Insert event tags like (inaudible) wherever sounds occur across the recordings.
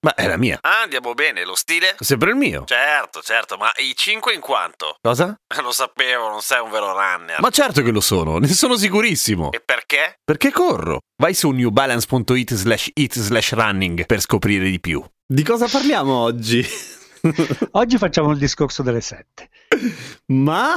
Ma è la mia. Ah, andiamo bene, lo stile? Sempre il mio. Certo, certo, ma i 5 in quanto? Cosa? (laughs) Lo sapevo, non sei un vero runner. Ma certo che lo sono, ne sono sicurissimo. E perché? Perché corro? Vai su newbalance.it slash it slash running per scoprire di più. Di cosa parliamo oggi? (laughs) Oggi facciamo il discorso delle sette, Ma...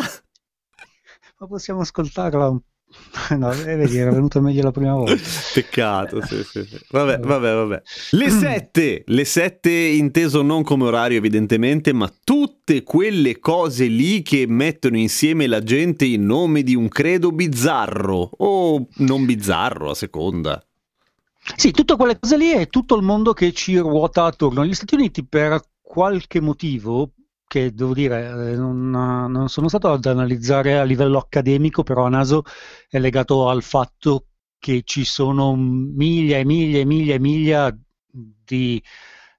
ma possiamo ascoltarla un (laughs) No, eh, vedi, era venuta meglio la prima volta. (laughs) Peccato, sì, sì, sì. Vabbè, vabbè, vabbè. Le sette, le sette inteso non come orario evidentemente, ma tutte quelle cose lì che mettono insieme la gente in nome di un credo bizzarro o non bizzarro a seconda. Sì, tutte quelle cose lì è tutto il mondo che ci ruota attorno. Gli Stati Uniti per qualche motivo, che devo dire, eh, non, non sono stato ad analizzare a livello accademico, però a naso è legato al fatto che ci sono miglia e miglia e miglia e miglia di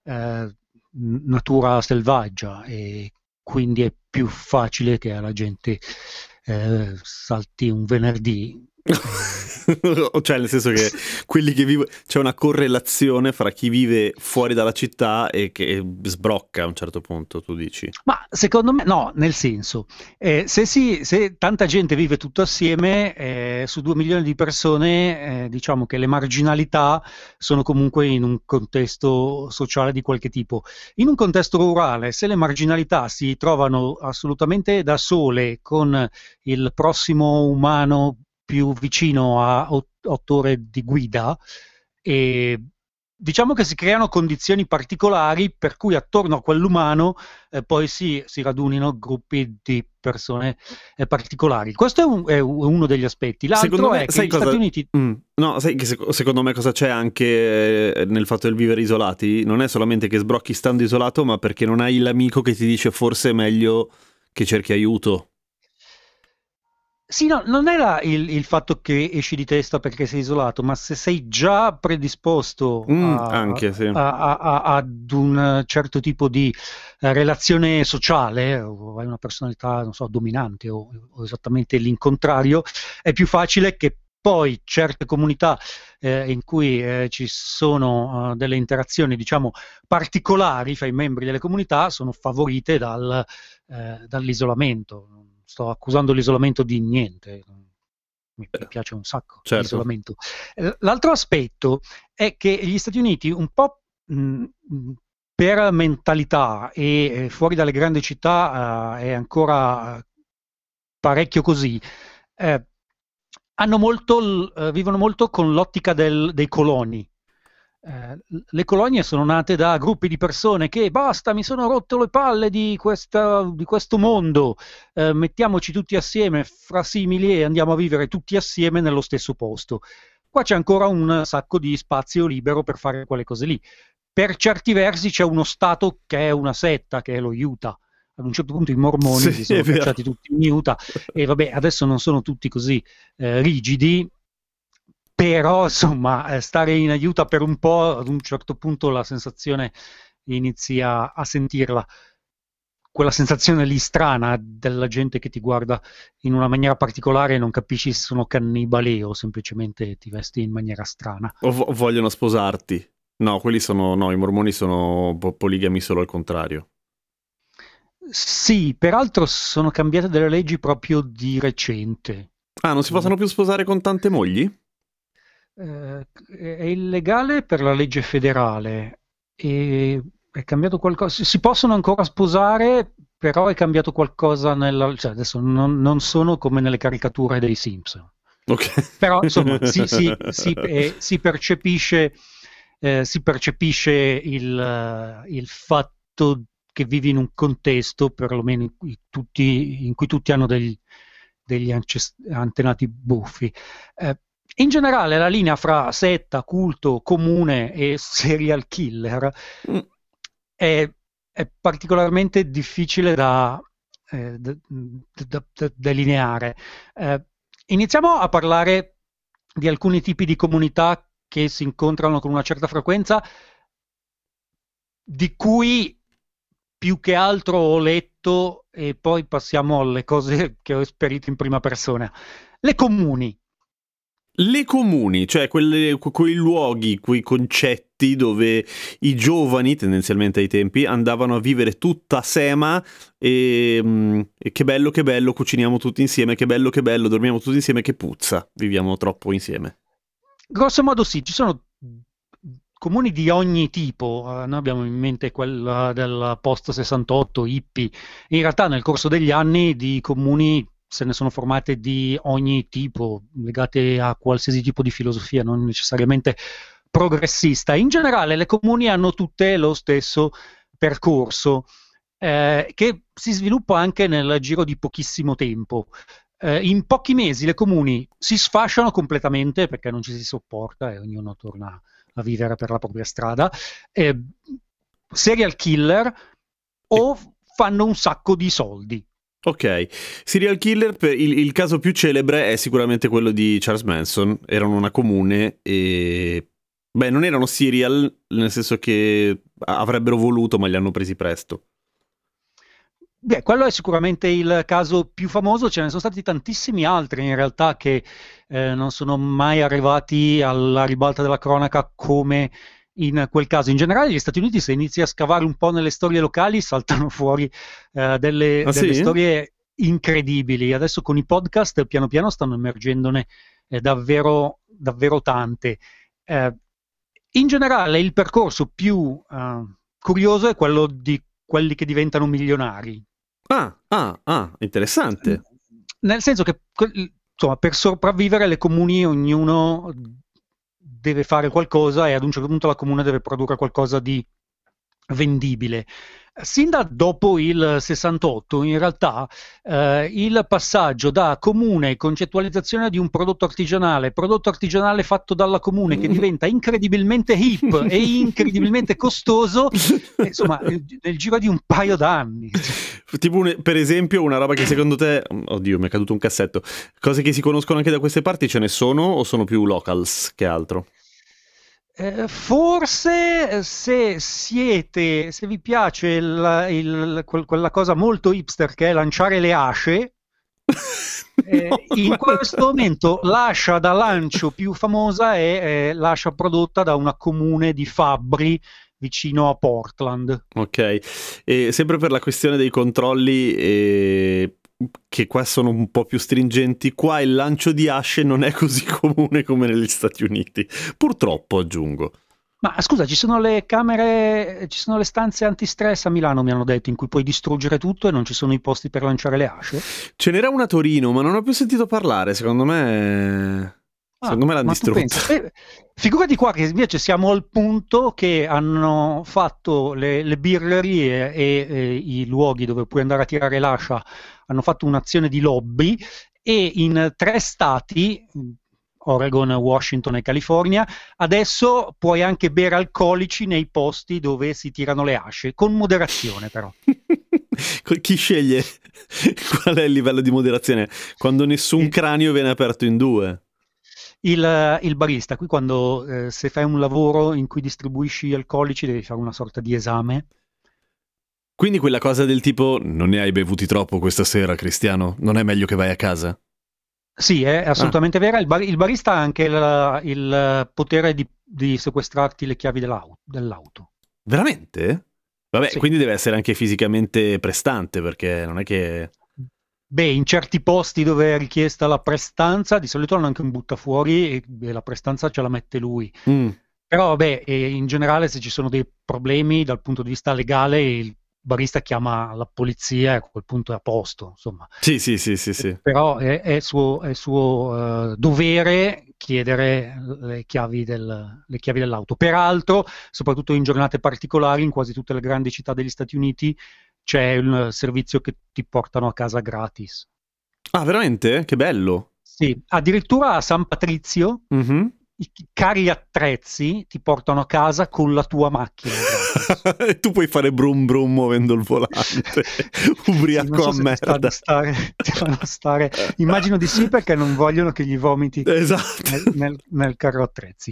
eh, natura selvaggia e quindi è più facile che alla gente eh, salti un venerdì. Cioè, nel senso che quelli che vivono. C'è una correlazione fra chi vive fuori dalla città e che sbrocca a un certo punto, tu dici. Ma secondo me no, nel senso, eh, se, si, se tanta gente vive tutto assieme, eh, su due milioni di persone, eh, diciamo che le marginalità sono comunque in un contesto sociale di qualche tipo. In un contesto rurale, se le marginalità si trovano assolutamente da sole con il prossimo umano più vicino a otto ore di guida, e diciamo che si creano condizioni particolari per cui attorno a quell'umano eh, poi si, si, radunino gruppi di persone eh, particolari. Questo è, un, è, uno degli aspetti. L'altro Secondo me, è che gli cosa- Stati Uniti... Mm, No, sai che sec- secondo me cosa c'è anche eh, nel fatto del vivere isolati? Non è solamente che sbrocchi stando isolato, ma perché non hai l'amico che ti dice forse è meglio che cerchi aiuto. Sì, no, non la- il, il fatto che esci di testa perché sei isolato, ma se sei già predisposto Mm, a- anche, sì. a- a- a- ad un certo tipo di eh, relazione sociale, o hai una personalità, non so, dominante o, o esattamente l'incontrario, è più facile che poi certe comunità eh, in cui eh, ci sono eh, delle interazioni, diciamo, particolari fra i membri delle comunità sono favorite dal, eh, dall'isolamento. Sto accusando l'isolamento di niente, mi mi piace un sacco certo. l'isolamento. Eh, L'altro aspetto è che gli Stati Uniti un po' mh, mh, per mentalità e eh, fuori dalle grandi città eh, è ancora eh, parecchio così. eh, hanno molto, eh, vivono molto con l'ottica del- dei coloni. Eh, le colonie sono nate da gruppi di persone che basta, mi sono rotto le palle di, questa- di questo mondo, eh, mettiamoci tutti assieme fra simili e andiamo a vivere tutti assieme nello stesso posto. Qua c'è ancora un sacco di spazio libero per fare quelle cose lì. Per certi versi c'è uno Stato che è una setta, che è lo Utah. Ad un certo punto i mormoni Sì, si sono cacciati tutti in Utah e vabbè, adesso non sono tutti così eh, rigidi, però insomma, eh, stare in aiuto per un po', ad un certo punto la sensazione inizia a sentirla. Quella sensazione lì strana della gente che ti guarda in una maniera particolare e non capisci se sono cannibali o semplicemente ti vesti in maniera strana. O vo- vogliono sposarti. No, quelli sono. No, i mormoni sono po- poligami solo al contrario. Sì, peraltro sono cambiate delle leggi proprio di recente. Ah, non si possono più sposare con tante mogli? Eh, è illegale per la legge federale e è cambiato qualcosa. Si- possono ancora sposare, però è cambiato qualcosa nella. Cioè, adesso non, non sono come nelle caricature dei Simpson. Ok. Però insomma si, (laughs) si- si- eh, si percepisce, eh, si percepisce il, eh, il fatto che vivi in un contesto, perlomeno in cui tutti, in cui tutti hanno degli, degli antenati buffi. Eh, in generale la linea fra setta, culto, comune e (laughs) serial killer Mm. è, è particolarmente difficile da, eh, da- da- da- delineare. Eh, iniziamo a parlare di alcuni tipi di comunità che si incontrano con una certa frequenza, di cui più che altro ho letto e poi passiamo alle cose (laughs) che ho esperito in prima persona. Le comuni. Le comuni, cioè quelle, quei luoghi, quei concetti dove i giovani, tendenzialmente ai tempi, andavano a vivere tutta sema e, mm, e, che bello, che bello, cuciniamo tutti insieme, che bello, che bello, dormiamo tutti insieme, che puzza, viviamo troppo insieme. Grosso modo sì, ci sono comuni di ogni tipo, uh, noi abbiamo in mente quella del post 68, hippie, in realtà nel corso degli anni di comuni se ne sono formate di ogni tipo, legate a qualsiasi tipo di filosofia, non necessariamente progressista. In generale le comuni hanno tutte lo stesso percorso, eh, che si sviluppa anche nel giro di pochissimo tempo. Eh, in pochi mesi le comuni si sfasciano completamente perché non ci si sopporta e ognuno torna a vivere per la propria strada. Eh, serial killer o fanno un sacco di soldi. Ok, serial killer, il, il, caso più celebre è sicuramente quello di Charles Manson, erano una comune e... Beh, non erano serial, nel senso che avrebbero voluto, ma li hanno presi presto. Beh, quello è sicuramente il caso più famoso, ce ne sono stati tantissimi altri in realtà che eh, non sono mai arrivati alla ribalta della cronaca come in quel caso. In generale, gli Stati Uniti, se inizi a scavare un po' nelle storie locali, saltano (laughs) fuori eh, delle, ah, delle sì? storie incredibili. Adesso con i podcast, piano piano, stanno emergendone eh, davvero, davvero tante. Eh, in generale, il percorso più eh, curioso è quello di quelli che diventano milionari. Ah, ah, ah, interessante. Nel senso che insomma, per sopravvivere le comuni ognuno deve fare qualcosa e ad un certo punto la comune deve produrre qualcosa di vendibile. Sin da dopo il 68, in realtà, eh, il passaggio da comune concettualizzazione di un prodotto artigianale, prodotto artigianale fatto dalla comune che diventa incredibilmente hip e (laughs) incredibilmente costoso, insomma, nel giro di un paio d'anni. Tipo, un, per esempio, una roba che secondo te, oddio, mi è caduto un cassetto, cose che si conoscono anche da queste parti ce ne sono o sono più locals che altro? Eh, forse eh, se siete, se vi piace il, il, quella cosa molto hipster che è lanciare le asce, (laughs) eh, in questo momento l'ascia da lancio più famosa è, è l'ascia prodotta da una comune di Fabbri vicino a Portland. Ok, e sempre per la questione dei controlli, eh, che qua sono un po' più stringenti, qua il lancio di asce non è così (laughs) comune come negli Stati Uniti. Purtroppo, aggiungo. Ma scusa, ci sono le camere, ci sono le stanze antistress a Milano, mi hanno detto, in cui puoi distruggere tutto e non ci sono i posti per lanciare le asce? Ce n'era una a Torino, ma non ho più sentito parlare, secondo me... Ah, secondo me l'hanno distrutta. Eh, figurati qua che invece siamo al punto che hanno fatto le, le birrerie e, e, i luoghi dove puoi andare a tirare l'ascia, hanno fatto un'azione di lobby e in tre stati, Oregon, Washington e California, adesso puoi anche bere alcolici nei posti dove si tirano le asce, con moderazione però. (laughs) Chi sceglie (laughs) qual è il livello di moderazione? Quando nessun cranio viene aperto in due il, il barista. Qui quando eh, se fai un lavoro in cui distribuisci alcolici devi fare una sorta di esame. Quindi quella cosa del tipo non ne hai bevuti troppo questa sera, Cristiano? Non è meglio che vai a casa? Sì, è assolutamente ah. vera. Il, bar- il, barista ha anche il, il potere di, di, sequestrarti le chiavi dell'auto. dell'auto. Veramente? Vabbè, sì. quindi deve essere anche fisicamente prestante, perché non è che... Beh, in certi posti dove è richiesta la prestanza, di solito hanno anche un buttafuori e, e la prestanza ce la mette lui. Mm. Però, vabbè, in generale, se ci sono dei problemi dal punto di vista legale, il barista chiama la polizia e a quel punto è a posto, insomma. Sì, sì, sì, sì. sì. Però è, è suo, è suo uh, dovere chiedere le chiavi, del, le chiavi dell'auto. Peraltro, soprattutto in giornate particolari, in quasi tutte le grandi città degli Stati Uniti, c'è un servizio che ti portano a casa gratis. Ah, veramente? Che bello! Sì, addirittura a San Patrizio mm-hmm. i cari attrezzi ti portano a casa con la tua macchina. (laughs) e tu puoi fare brum brum muovendo il volante, (laughs) ubriaco sì, so a merda. Ti stare, stare, immagino di sì perché non vogliono che gli vomiti esatto. nel, nel, nel carro attrezzi.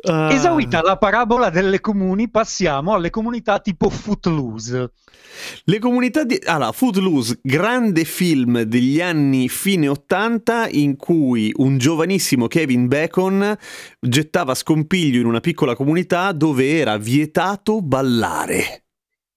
Ah. Esaurita la parabola delle comuni, passiamo alle comunità tipo Footloose. Le comunità di... Allora, Footloose, grande film degli anni fine 80 in cui un giovanissimo Kevin Bacon gettava scompiglio in una piccola comunità dove era vietato ballare.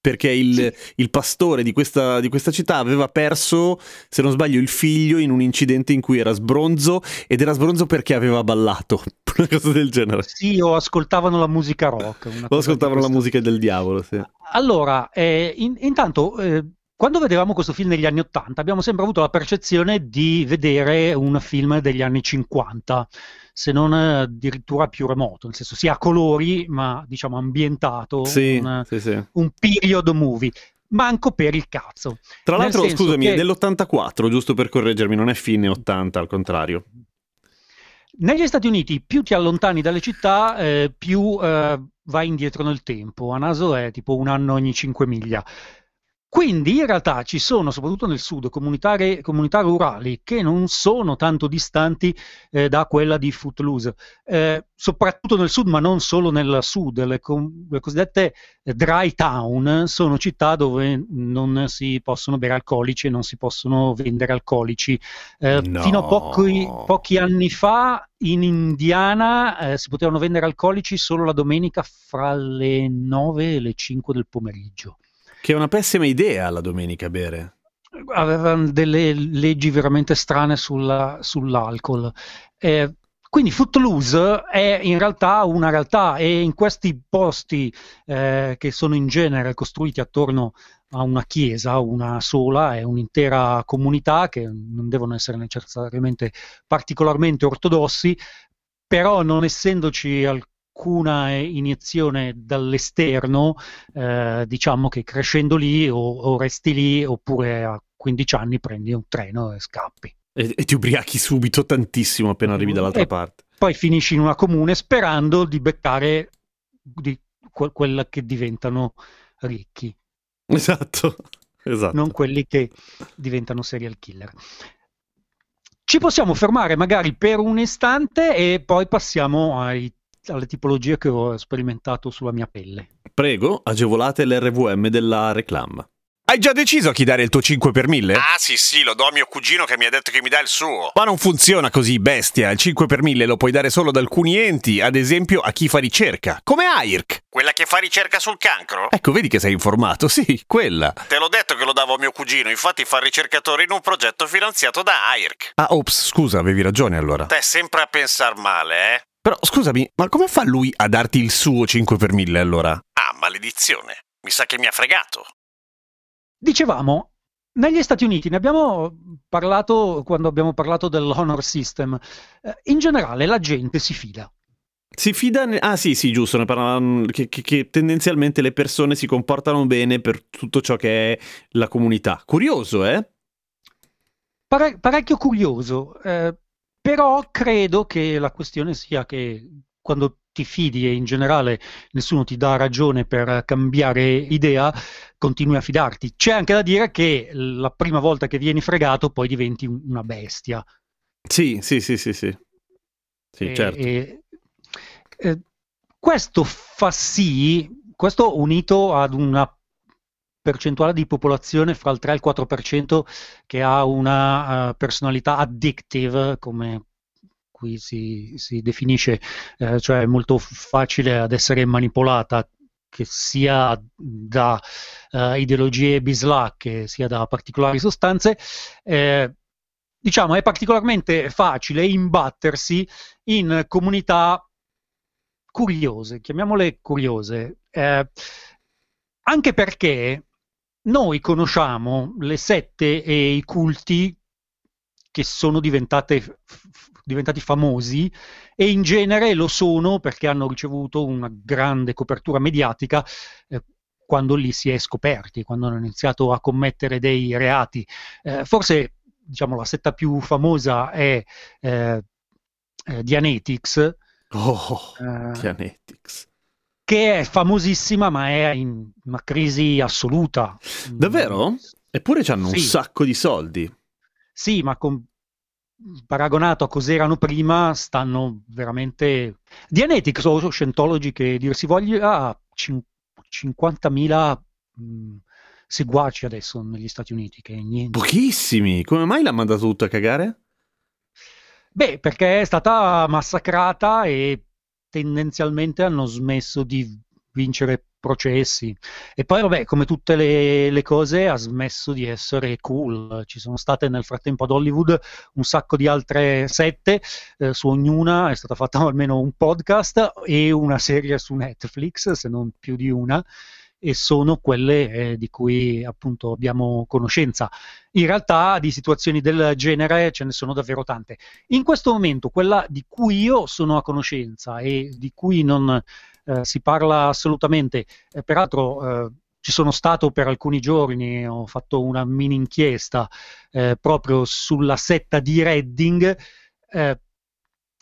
Perché il, il pastore di questa, di questa città aveva perso, se non sbaglio, il figlio in un incidente in cui era sbronzo ed era sbronzo perché aveva ballato. (laughs) Una cosa del genere. Sì, o ascoltavano la musica rock. O ascoltavano la musica del diavolo, sì. Allora, eh, in- intanto, eh, quando vedevamo questo film negli anni 80, abbiamo sempre avuto la percezione di vedere un film degli anni 50, se non addirittura più remoto, nel senso sia a colori, ma diciamo ambientato, Sì, un, sì, sì. un period movie. Manco per il cazzo. Tra Nel l'altro, scusami, che- è dell'84, giusto per correggermi, non è fine 80, al contrario. Negli Stati Uniti più ti allontani dalle città, eh, più eh, vai indietro nel tempo. A naso è tipo un anno ogni 5 miglia. Quindi in realtà ci sono, soprattutto nel sud, comunità, comunità rurali che non sono tanto distanti eh, da quella di Footloose, eh, soprattutto nel sud, ma non solo nel sud. Le, com- le cosiddette eh, dry town sono città dove non si possono bere alcolici e non si possono vendere alcolici. Eh, No. Fino a pochi, pochi anni fa in Indiana eh, si potevano vendere alcolici solo la domenica fra le 9 e le 5 del pomeriggio. Che è una pessima idea la domenica bere. Avevano delle leggi veramente strane sulla- sull'alcol. Eh, quindi Footloose è in realtà una realtà e in questi posti eh, che sono in genere costruiti attorno a una chiesa, una sola, è un'intera comunità che non devono essere necessariamente particolarmente ortodossi, però non essendoci alcuna iniezione dall'esterno, eh, diciamo che crescendo lì o, o resti lì oppure a 15 anni prendi un treno e scappi. E, e ti ubriachi subito tantissimo appena arrivi dall'altra E parte. Poi finisci in una comune sperando di beccare di que- quella che diventano ricchi, Esatto, (laughs) esatto. non quelli che diventano serial killer. Ci possiamo fermare magari per un istante e poi passiamo ai- alle tipologie che ho sperimentato sulla mia pelle. Prego, agevolate l'RVM della reclam. Hai già deciso a chi dare il tuo 5 per 1000? Ah sì sì, lo do a mio cugino che mi ha detto che mi dà il suo. Ma non funziona così, bestia. Il 5 per 1000 lo puoi dare solo ad alcuni enti, ad esempio a chi fa ricerca, come AIRC. Quella che fa ricerca sul cancro? Ecco, vedi che sei informato. Sì, quella. Te l'ho detto che lo davo a mio cugino, infatti fa il ricercatore in un progetto finanziato da AIRC. Ah, ops, scusa, avevi ragione allora. Te sempre a pensar male, eh? Però scusami, ma come fa lui a darti il suo 5 per 1000 allora? Ah, maledizione. Mi sa che mi ha fregato. Dicevamo, negli Stati Uniti ne abbiamo parlato quando abbiamo parlato dell'honor system. Eh, in generale la gente si fida. Si fida... ne- Ah sì, sì, giusto, ne parlavano che, che- che tendenzialmente le persone si comportano bene per tutto ciò che è la comunità. Curioso, eh? Pare- parecchio curioso, eh, però credo che la questione sia che quando ti fidi e in generale nessuno ti dà ragione per cambiare idea, continui a fidarti. C'è anche da dire che la prima volta che vieni fregato poi diventi un- una bestia. Sì, sì, sì, sì, sì. Sì, E- certo. e- eh, questo fa sì, questo unito ad una percentuale di popolazione fra il 3 e il 4% che ha una eh, personalità addictive, come qui si, si definisce, eh, cioè molto facile ad essere manipolata, che sia da eh, ideologie bislacche, sia da particolari sostanze, eh, diciamo è particolarmente facile imbattersi in comunità curiose, chiamiamole curiose, eh, anche perché noi conosciamo le sette e i culti che sono diventati famosi e in genere lo sono perché hanno ricevuto una grande copertura mediatica eh, quando li si è scoperti, quando hanno iniziato a commettere dei reati. Eh, forse diciamo la setta più famosa è eh, eh, Dianetics, Oh, eh, Dianetics. Che è famosissima ma è in una crisi assoluta. Davvero? Eppure hanno un Sì. sacco di soldi. Sì, ma con paragonato a cos'erano prima, stanno veramente... Dianetics o Scientology, che dir si voglia, ha cin- 50.000 mh, seguaci adesso negli Stati Uniti, che niente. Pochissimi. Come mai l'ha mandato tutto a cagare? Beh, perché è stata massacrata e tendenzialmente hanno smesso di vincere processi. E poi, vabbè, come tutte le, le, cose, ha smesso di essere cool. Ci sono state nel frattempo ad Hollywood un sacco di altre sette, eh, su ognuna è stata fatta (laughs) almeno un podcast e una serie su Netflix, se non più di una e sono quelle eh, di cui appunto abbiamo conoscenza. In realtà di situazioni del genere ce ne sono davvero tante. In questo momento quella di cui io sono a conoscenza e di cui non eh, si parla assolutamente, eh, peraltro eh, ci sono stato per alcuni giorni, ho fatto una mini inchiesta eh, proprio sulla setta di Redding. Eh,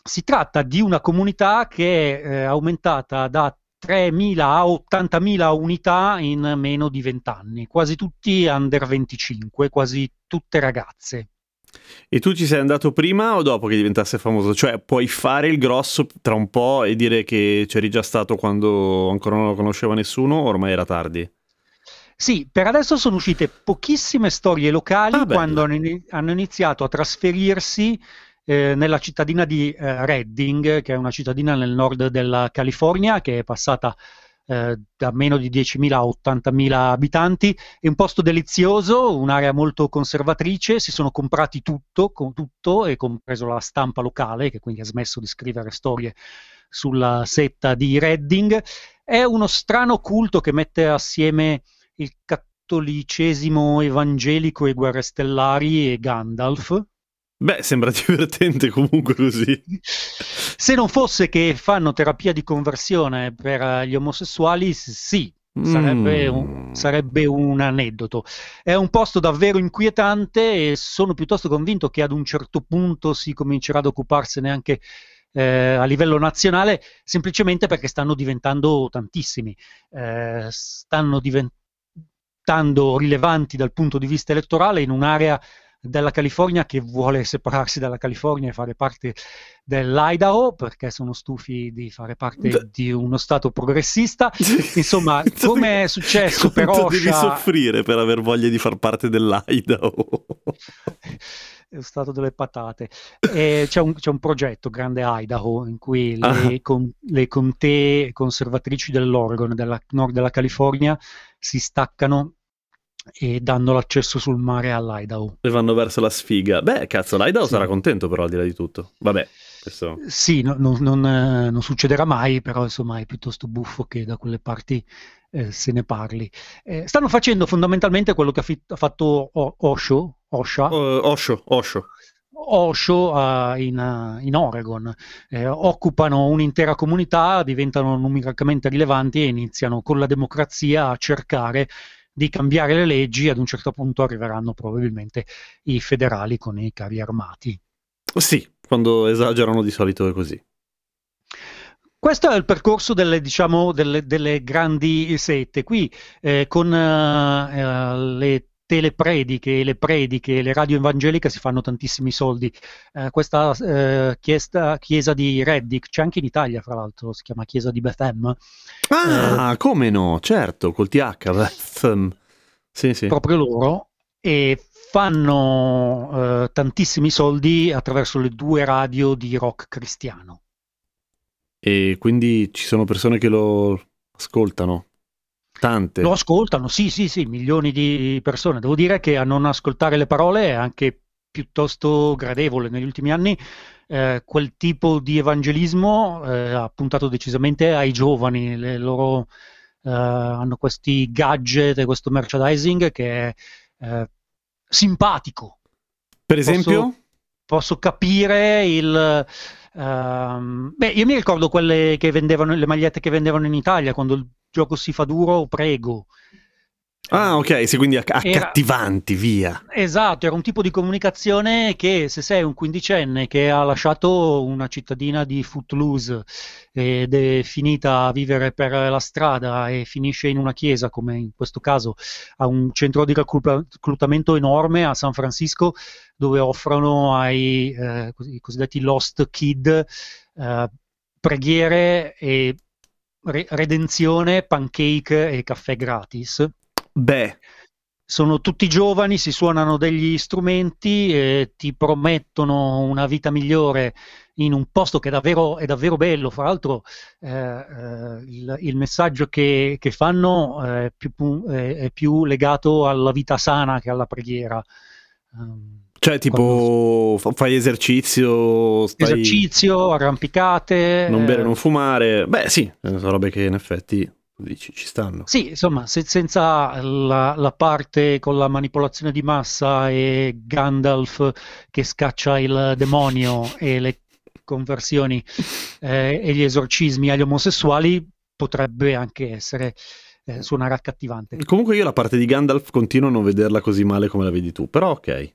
si tratta di una comunità che è aumentata da 3.000 a 80.000 unità in meno di 20 anni, quasi tutti under 25, quasi tutte ragazze. E tu ci sei andato prima o dopo che diventasse famoso? Cioè, puoi fare il grosso tra un po' e dire che c'eri già stato quando ancora non lo conosceva nessuno o ormai era tardi? Sì, per adesso sono uscite pochissime storie locali ah, quando hanno iniziato a trasferirsi eh, nella cittadina di eh, Redding, che è una cittadina nel nord della California, che è passata eh, da meno di 10.000 a 80.000 abitanti, è un posto delizioso, un'area molto conservatrice, si sono comprati tutto, con tutto, e compreso la stampa locale, che quindi ha smesso di scrivere storie sulla setta di Redding. È uno strano culto che mette assieme il cattolicesimo evangelico e guerre stellari e Gandalf, Beh, sembra (laughs) divertente comunque così. Se non fosse che fanno terapia di conversione per gli omosessuali, sì, Sarebbe un, mm. sarebbe un, aneddoto. È un posto davvero inquietante e sono piuttosto convinto che ad un certo punto si comincerà ad occuparsene anche eh, a livello nazionale, semplicemente perché stanno diventando tantissimi, eh, stanno diventando rilevanti dal punto di vista elettorale in un'area della California che vuole separarsi dalla California e fare parte dell'Idaho perché sono stufi di fare parte di uno stato progressista. (laughs) Insomma, come è (laughs) successo per Osha... devi soffrire per aver voglia di far parte dell'Idaho. (laughs) è stato delle patate. C'è un, c'è, un, progetto, Grande Idaho, in cui le, ah. con, le contee conservatrici dell'Oregon, della nord della California, si staccano e danno l'accesso sul mare all'Idaho. E vanno verso la sfiga. Beh, cazzo, l'Idaho sì. sarà contento però al di là di tutto. Vabbè. Questo... Sì, no, no, non, eh, non, succederà mai, però insomma è piuttosto buffo che da quelle parti eh, se ne parli. Eh, stanno facendo fondamentalmente quello che ha, fi- ha fatto o- Osho, Osha, uh, Osho, Osho. Osho uh, in, uh, in, Oregon. Eh, occupano un'intera comunità, diventano numericamente rilevanti e iniziano con la democrazia a cercare di cambiare le leggi, ad un certo punto arriveranno probabilmente i federali con i carri armati. Sì, quando esagerano di solito è così. Questo è il percorso delle, diciamo, delle, delle grandi sette. Qui eh, con eh, le teleprediche e le prediche, le radio evangeliche si fanno tantissimi soldi. Eh, questa eh, chiesa, chiesa, di Reddick, c'è anche in Italia fra l'altro, si chiama chiesa di Bethlehem. Ah, eh, come no, certo, col TH, Bethlehem. Sì, sì. Proprio loro. E fanno eh, tantissimi soldi attraverso le due radio di rock cristiano. E quindi ci sono persone che lo ascoltano? Tante. Lo ascoltano, sì, sì, sì, milioni di persone. Devo dire che a non ascoltare le parole è anche piuttosto gradevole negli ultimi anni. Eh, quel tipo di evangelismo eh, ha puntato decisamente ai giovani, le loro eh, hanno questi gadget e questo merchandising che è eh, simpatico. Per esempio? Posso, posso capire il... Uh, beh, io mi ricordo quelle che vendevano, le magliette che vendevano in Italia quando il gioco si fa duro, prego. Ah, ok, sì, quindi acc- accattivanti, via. Esatto, era un tipo di comunicazione che se sei un quindicenne che ha lasciato una cittadina di Footloose ed è finita a vivere per la strada e finisce in una chiesa, come in questo caso a un centro di reclutamento enorme a San Francisco, dove offrono ai eh, cosiddetti lost kid eh, preghiere e re- redenzione, pancake e caffè gratis Beh. Sono tutti giovani, si suonano degli strumenti e ti promettono una vita migliore in un posto che è davvero, è davvero bello. Fra l'altro, eh, eh, il, il, messaggio che, che fanno è più, è più, legato alla vita sana che alla preghiera. Um, cioè, tipo, quando... fai esercizio, stai... esercizio, arrampicate. Non bere, eh... non fumare. Beh, sì, sono robe che in effetti dici, ci stanno. Sì, insomma, se, senza la, la, parte con la manipolazione di massa e Gandalf che scaccia il demonio e le conversioni (laughs) eh, e gli esorcismi agli omosessuali, potrebbe anche essere eh, suonare accattivante. Comunque io la parte di Gandalf continuo a non vederla così male come la vedi tu, però ok.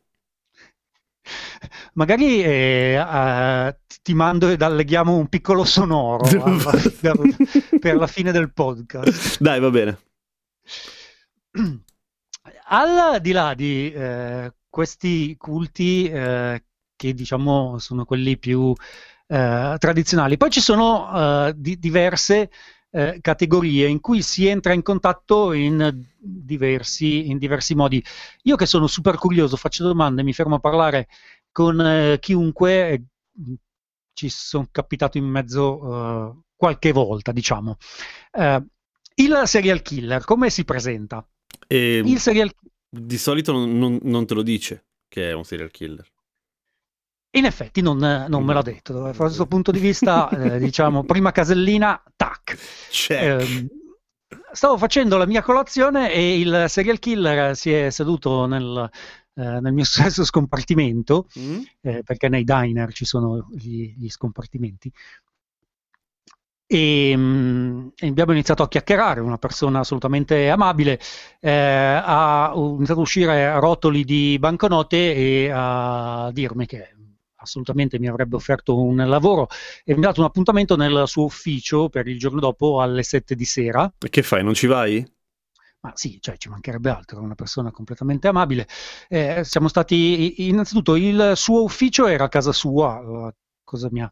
Magari eh, uh, ti mando e alleghiamo un piccolo sonoro alla, (laughs) per, per, la fine del podcast. Dai, va bene. (clears throat) Al di là di eh, questi culti eh, che diciamo sono quelli più eh, tradizionali, poi ci sono eh, di, diverse eh, categorie in cui si entra in contatto in diversi, in diversi, modi. Io che sono super curioso, faccio domande, mi fermo a parlare con eh, chiunque, eh, ci sono capitato in mezzo uh, qualche volta, diciamo. Uh, il serial killer, come si presenta? E il serial... Di solito non, non, te lo dice che è un serial killer. In effetti non, non me l'ha detto, da questo punto di vista, eh, (laughs) diciamo, prima casellina, tac. Eh, stavo facendo la mia colazione e il serial killer si è seduto nel, eh, nel mio (laughs) stesso scompartimento, mm. eh, perché nei diner ci sono gli, gli scompartimenti. E, mh, abbiamo iniziato a chiacchierare, una persona assolutamente amabile, eh, ha iniziato a uscire a rotoli di banconote e a dirmi che assolutamente mi avrebbe offerto un lavoro e mi ha dato un appuntamento nel suo ufficio per il giorno dopo alle 7 di sera. E che fai? Non ci vai? Ma sì, cioè, ci mancherebbe altro, una persona completamente amabile. Eh, siamo stati, innanzitutto, il suo ufficio era a casa sua, cosa mi ha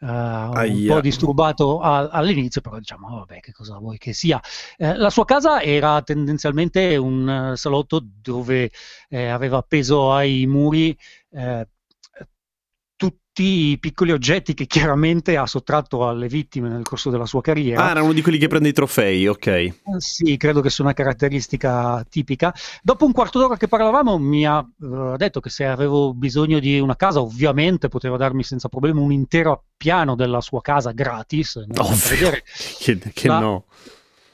uh, un po' disturbato a, all'inizio, però diciamo, oh, vabbè, che cosa vuoi che sia. Eh, la sua casa era tendenzialmente un salotto dove eh, aveva appeso ai muri eh, tutti i piccoli oggetti che chiaramente ha sottratto alle vittime nel corso della sua carriera. Ah, era uno di quelli che prende i trofei, ok. Eh, sì, credo che sia una caratteristica tipica. Dopo un quarto d'ora che parlavamo mi ha uh, detto che se avevo bisogno di una casa, ovviamente poteva darmi senza problemi un intero piano della sua casa gratis. Ovvio, (laughs) che, che la, no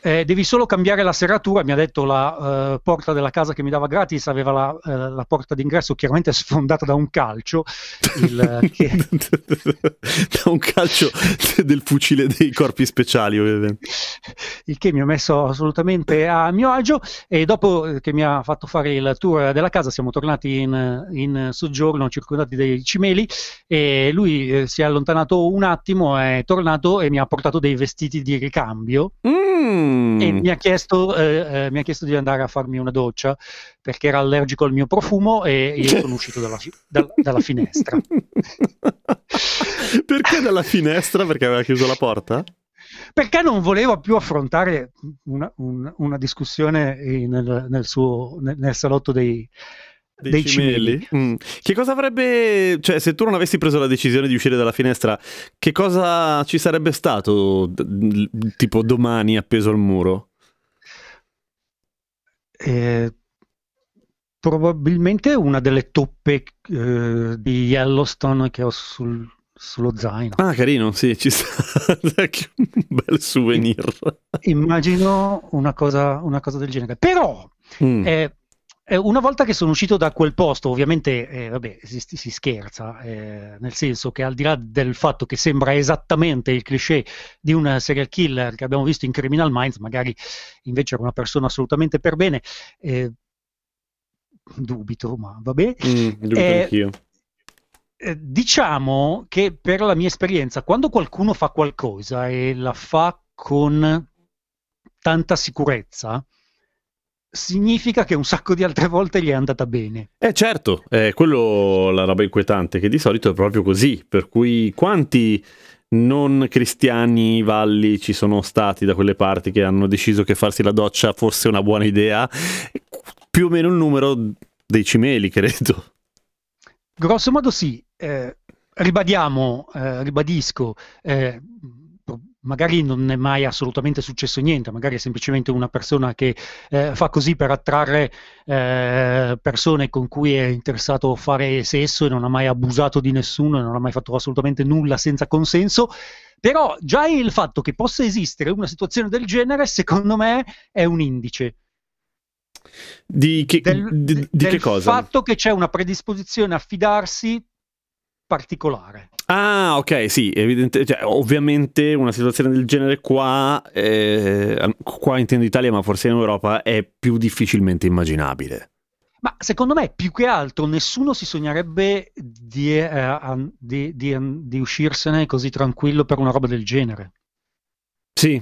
eh, devi solo cambiare la serratura, mi ha detto la uh, porta della casa che mi dava gratis aveva la, uh, la porta d'ingresso chiaramente sfondata da un calcio. Il, che... (laughs) da un calcio del fucile dei corpi speciali ovviamente. Il che mi ha messo assolutamente a mio agio e dopo che mi ha fatto fare il tour della casa siamo tornati in, in soggiorno circondati dai cimeli e lui eh, si è allontanato un attimo, è tornato e mi ha portato dei vestiti di ricambio. Mm e mi ha, chiesto, eh, eh, mi ha, chiesto, di andare a farmi una doccia perché era allergico al mio profumo e io sono uscito dalla, fi- da- dalla finestra. (laughs) perché dalla finestra? Perché aveva chiuso la porta? Perché non voleva più affrontare una, un, una discussione nel, nel, suo, nel, nel salotto dei, dei, dei cimeli. cimeli. Mm. Che cosa avrebbe, cioè se tu non avessi preso la decisione di uscire dalla finestra, che cosa ci sarebbe stato tipo domani appeso al muro? Eh, probabilmente una delle toppe eh, di Yellowstone che ho sul, sullo zaino. Ah, carino, sì, ci sta. (laughs) un bel souvenir. Immagino una cosa, una cosa del genere. Però mm. eh, Eh, una volta che sono uscito da quel posto, ovviamente, eh, vabbè, si, si scherza, eh, nel senso che al di là del fatto che sembra esattamente il cliché di un serial killer che abbiamo visto in Criminal Minds, magari invece era una persona assolutamente per bene, eh, dubito, ma vabbè. Mm, dubito Eh, anch'io. diciamo che per la mia esperienza, quando qualcuno fa qualcosa e la fa con tanta sicurezza, significa che un sacco di altre volte gli è andata bene. Eh certo, è quello la roba inquietante, che di solito è proprio così, per cui quanti non cristiani valli ci sono stati da quelle parti che hanno deciso che farsi la doccia fosse una buona idea, più o meno il numero dei cimeli, credo. Grosso modo sì, eh, ribadiamo, eh, ribadisco, eh, magari non è mai assolutamente successo niente, magari è semplicemente una persona che eh, fa così per attrarre eh, persone con cui è interessato fare sesso e non ha mai abusato di nessuno e non ha mai fatto assolutamente nulla senza consenso. Però già il fatto che possa esistere una situazione del genere, secondo me, è un indice Di che, del, di- di del che cosa? fatto che c'è una predisposizione a fidarsi particolare. Ah, ok, sì, evidente, cioè, ovviamente una situazione del genere qua, eh, qua intendo Italia, ma forse in Europa, è più difficilmente immaginabile. Ma secondo me, più che altro, nessuno si sognerebbe di, eh, di- di- di uscirsene così tranquillo per una roba del genere. Sì,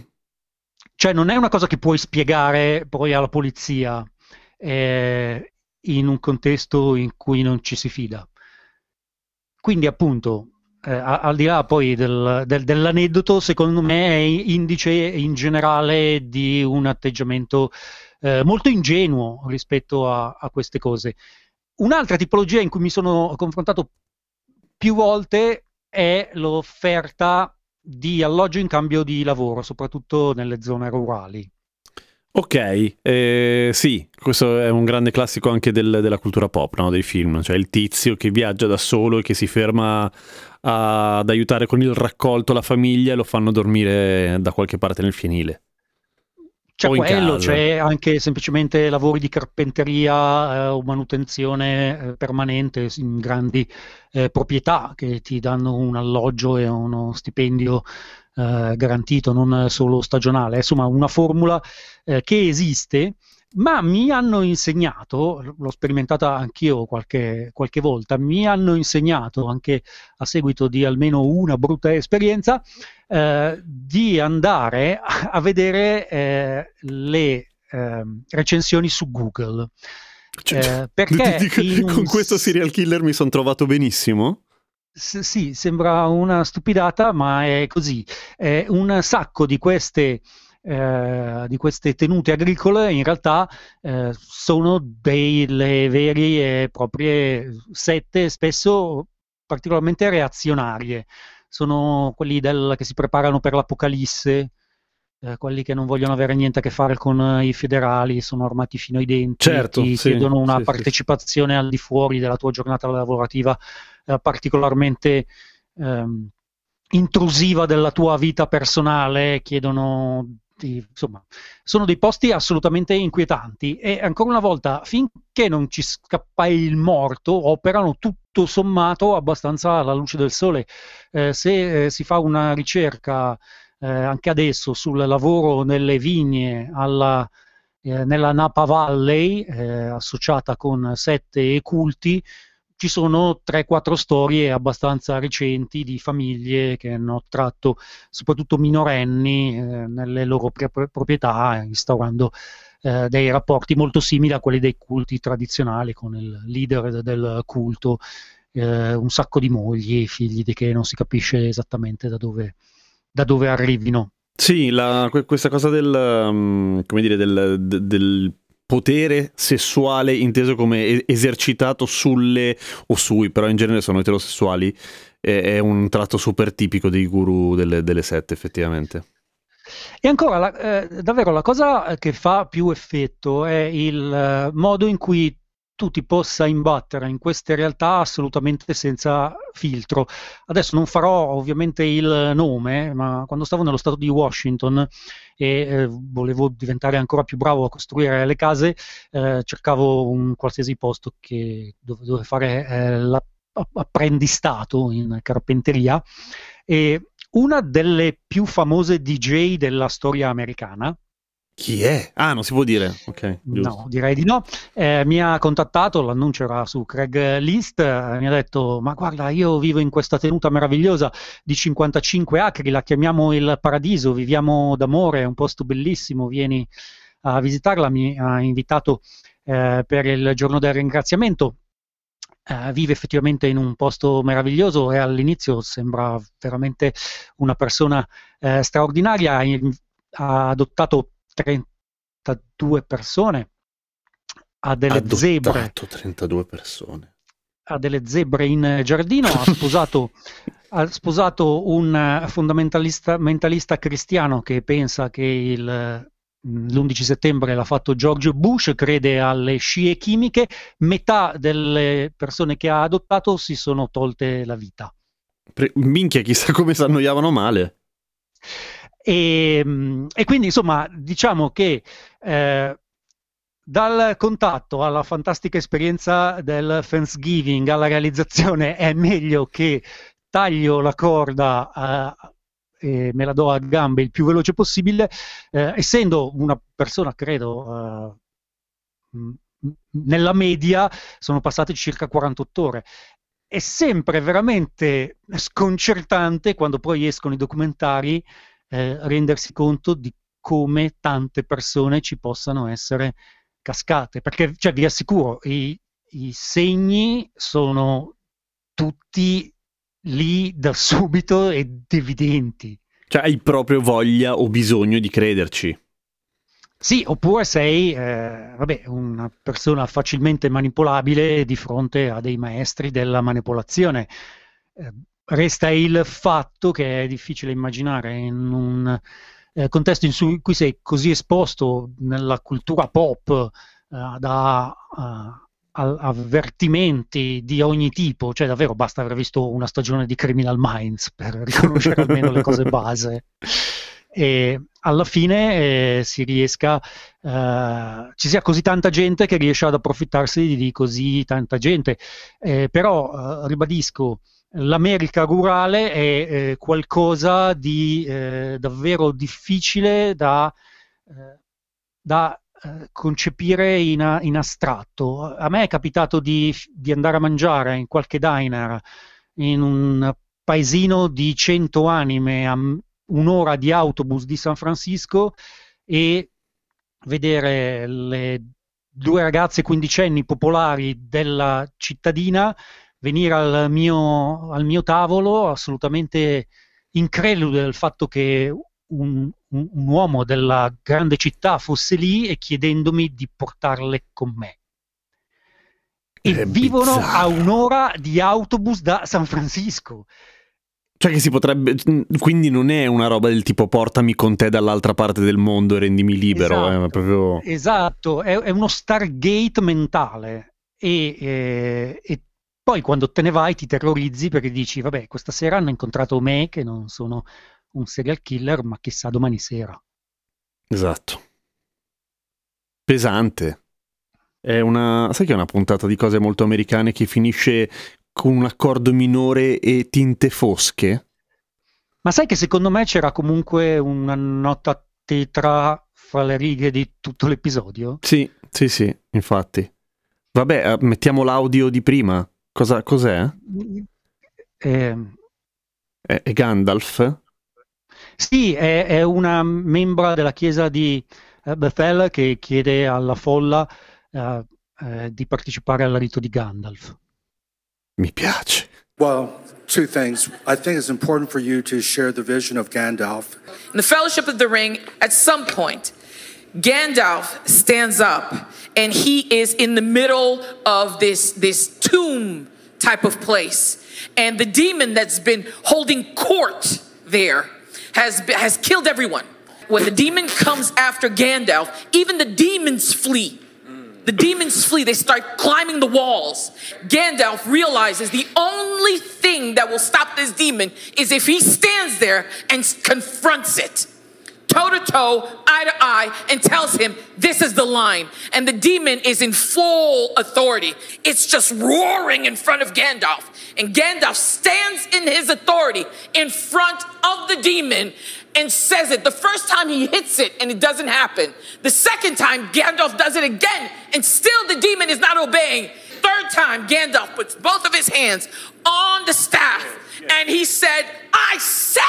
Cioè, non è una cosa che puoi spiegare poi alla polizia eh, in un contesto in cui non ci si fida. Quindi, appunto, eh, al di là poi del- del- dell'aneddoto, secondo me è indice in generale di un atteggiamento eh, molto ingenuo rispetto a, a queste cose. Un'altra tipologia in cui mi sono confrontato più volte è l'offerta di alloggio in cambio di lavoro, soprattutto nelle zone rurali. Ok, eh, sì, questo è un grande classico anche del- della cultura pop, no? dei film, cioè il tizio che viaggia da solo e che si ferma a- ad aiutare con il raccolto la famiglia e lo fanno dormire da qualche parte nel fienile. C'è quello, c'è anche semplicemente lavori di carpenteria eh, o manutenzione eh, permanente in grandi eh, proprietà che ti danno un alloggio e uno stipendio eh, garantito, non solo stagionale. Insomma, una formula eh, che esiste, ma mi hanno insegnato, l'ho sperimentata anch'io qualche, qualche volta, mi hanno insegnato anche a seguito di almeno una brutta esperienza eh, di andare a vedere eh, le ehm, recensioni su Google. Cioè, Eh, perché dico, (laughs) un con questo serial killer mi sono trovato benissimo. S- sì, sembra una stupidata, ma è così. Eh, un sacco di queste, eh, di queste tenute agricole in realtà eh, sono delle vere e proprie sette, spesso particolarmente reazionarie. Sono quelli del- che si preparano per l'apocalisse, eh, quelli che non vogliono avere niente a che fare con eh, i federali, sono armati fino ai denti, Certo, ti sì, chiedono una sì, sì, sì. partecipazione al di fuori della tua giornata lavorativa eh, particolarmente ehm, intrusiva della tua vita personale, chiedono di- insomma, sono dei posti assolutamente inquietanti e ancora una volta, finché non ci scappa il morto, operano tutto sommato abbastanza alla luce del sole. Eh, se eh, si fa una ricerca eh, anche adesso sul lavoro nelle vigne alla, eh, nella Napa Valley, eh, associata con sette e culti, ci sono 3-4 storie abbastanza recenti di famiglie che hanno tratto soprattutto minorenni eh, nelle loro pro- proprietà, instaurando eh, dei rapporti molto simili a quelli dei culti tradizionali, con il leader de- del culto, eh, un sacco di mogli, figli di che non si capisce esattamente da dove, da dove arrivino. Sì, la- que- questa cosa del, um, come dire, del, de- del potere sessuale inteso come esercitato sulle o sui, però in genere sono eterosessuali, è, è un tratto super tipico dei guru delle, delle sette, effettivamente. E ancora, la- eh, davvero, la cosa che fa più effetto è il eh, modo in cui tu ti possa imbattere in queste realtà assolutamente senza filtro. Adesso non farò ovviamente il nome, ma quando stavo nello stato di Washington e eh, volevo diventare ancora più bravo a costruire le case, eh, cercavo un qualsiasi posto che, dove, dove fare eh, l'apprendistato in carpenteria e una delle più famose DJ della storia americana, chi è? Ah, non si può dire. Ok. No, direi di no. Eh, mi ha contattato, l'annuncio era su Craig List, eh, mi ha detto, ma guarda, io vivo in questa tenuta meravigliosa di 55 acri, la chiamiamo il paradiso, viviamo d'amore, è un posto bellissimo, vieni a visitarla. Mi ha invitato eh, per il giorno del ringraziamento. Uh, vive effettivamente in un posto meraviglioso e all'inizio sembra veramente una persona uh, straordinaria. Ha adottato 32 persone, ha delle Adottato zebre. 32 persone. Ha delle zebre in giardino, ha sposato, (laughs) ha sposato un fondamentalista mentalista cristiano che pensa che il, l'11 settembre l'ha fatto George Bush, crede alle scie chimiche, metà delle persone che ha adottato si sono tolte la vita. Pre- minchia, chissà come si annoiavano male. E, e quindi insomma diciamo che eh, dal contatto alla fantastica esperienza del Thanksgiving alla realizzazione (laughs) è meglio che taglio la corda eh, e me la do a gambe il più veloce possibile, eh, essendo una persona, credo, eh, nella media sono passate circa 48 ore. È sempre veramente sconcertante quando poi escono i documentari eh, rendersi conto di come tante persone ci possano essere cascate, perché cioè, vi assicuro, i, i segni sono tutti lì da (laughs) subito ed evidenti. Cioè hai proprio voglia o bisogno di crederci. Sì, oppure sei eh, vabbè, una persona facilmente manipolabile di fronte a dei maestri della manipolazione. Eh, resta il fatto che è difficile immaginare in un eh, contesto in cui sei così esposto nella cultura pop eh, da uh, avvertimenti di ogni tipo, cioè davvero basta aver visto una stagione di Criminal Minds per (laughs) riconoscere almeno le cose base. E alla fine eh, si riesca, eh, ci sia così tanta gente che riesce ad approfittarsi di, così tanta gente. Eh, però eh, ribadisco, l'America rurale è eh, qualcosa di eh, davvero difficile da, eh, da eh, concepire in, in, astratto. A me è capitato di, di, andare a mangiare in qualche diner in un paesino di 100 anime a un'ora di autobus di San Francisco e vedere le due ragazze quindicenni popolari della cittadina venire al mio, al mio tavolo assolutamente incredulo del fatto che un, un, un, uomo della grande città fosse lì e chiedendomi di portarle con me. E È vivono bizzarro. a un'ora di autobus da San Francisco. Cioè che si potrebbe... Quindi non è una roba del tipo portami con te dall'altra parte del mondo e rendimi libero. Esatto, è, proprio... esatto. È, è, uno Stargate mentale. E, e, e poi quando te ne vai ti terrorizzi perché dici, vabbè, questa sera hanno incontrato me che non sono un serial killer, ma chissà domani sera. Esatto. Pesante. È una... Sai che è una puntata di cose molto americane che finisce con un accordo minore e tinte fosche? Ma sai che secondo me c'era comunque una nota tetra fra le righe di tutto l'episodio? Sì, sì, sì, infatti. Vabbè, eh, mettiamo l'audio di prima. Cosa, cos'è? Eh, è, è, Gandalf? Sì, è, è, una membra della chiesa di uh, Bethel che chiede alla folla uh, uh, di partecipare al rito di Gandalf. Mi piace. Well, two things. I think it's important for you to share the vision of Gandalf. In the Fellowship of the Ring, at some point, Gandalf stands up and he is in the middle of this, this tomb type of place. And the demon that's been holding court there has, has killed everyone. When the demon comes after Gandalf, even the demons flee. The demons flee, they start climbing the walls. Gandalf realizes the only thing that will stop this demon is if he stands there and confronts it. Toe to toe, eye to eye, and tells him, This is the line. And the demon is in full authority. It's just roaring in front of Gandalf. And Gandalf stands in his authority in front of the demon and says it. The first time he hits it and it doesn't happen. The second time, Gandalf does it again and still the demon is not obeying. Third time, Gandalf puts both of his hands on the staff and he said, I said,